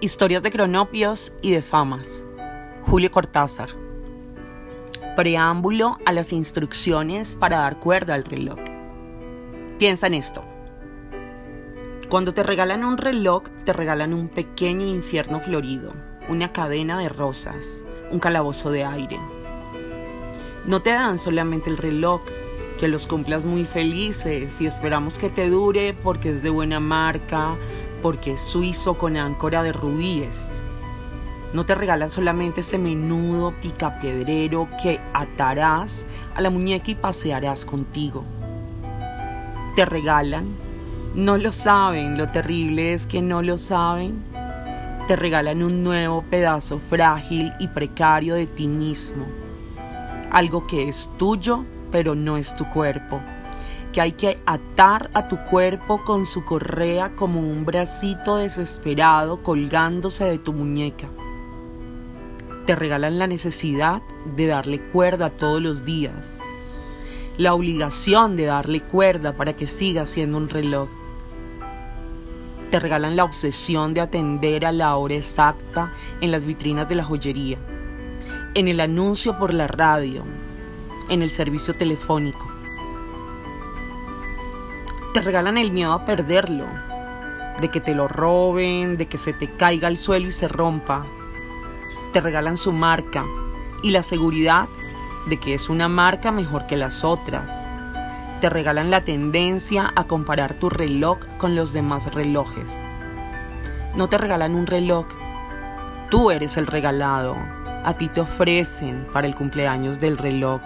Historias de cronopios y de famas. Julio Cortázar. Preámbulo a las instrucciones para dar cuerda al reloj. Piensa en esto. Cuando te regalan un reloj, te regalan un pequeño infierno florido, una cadena de rosas, un calabozo de aire. No te dan solamente el reloj, que los cumplas muy felices y esperamos que te dure porque es de buena marca, porque es suizo con áncora de rubíes. No te regalan solamente ese menudo picapiedrero que atarás a la muñeca y pasearás contigo. Te regalan, no lo saben, lo terrible es que no lo saben. Te regalan un nuevo pedazo frágil y precario de ti mismo. Algo que es tuyo, pero no es tu cuerpo que hay que atar a tu cuerpo con su correa como un bracito desesperado colgándose de tu muñeca. Te regalan la necesidad de darle cuerda todos los días, la obligación de darle cuerda para que siga siendo un reloj. Te regalan la obsesión de atender a la hora exacta en las vitrinas de la joyería, en el anuncio por la radio, en el servicio telefónico te regalan el miedo a perderlo, de que te lo roben, de que se te caiga al suelo y se rompa. Te regalan su marca y la seguridad de que es una marca mejor que las otras. Te regalan la tendencia a comparar tu reloj con los demás relojes. No te regalan un reloj, tú eres el regalado. A ti te ofrecen para el cumpleaños del reloj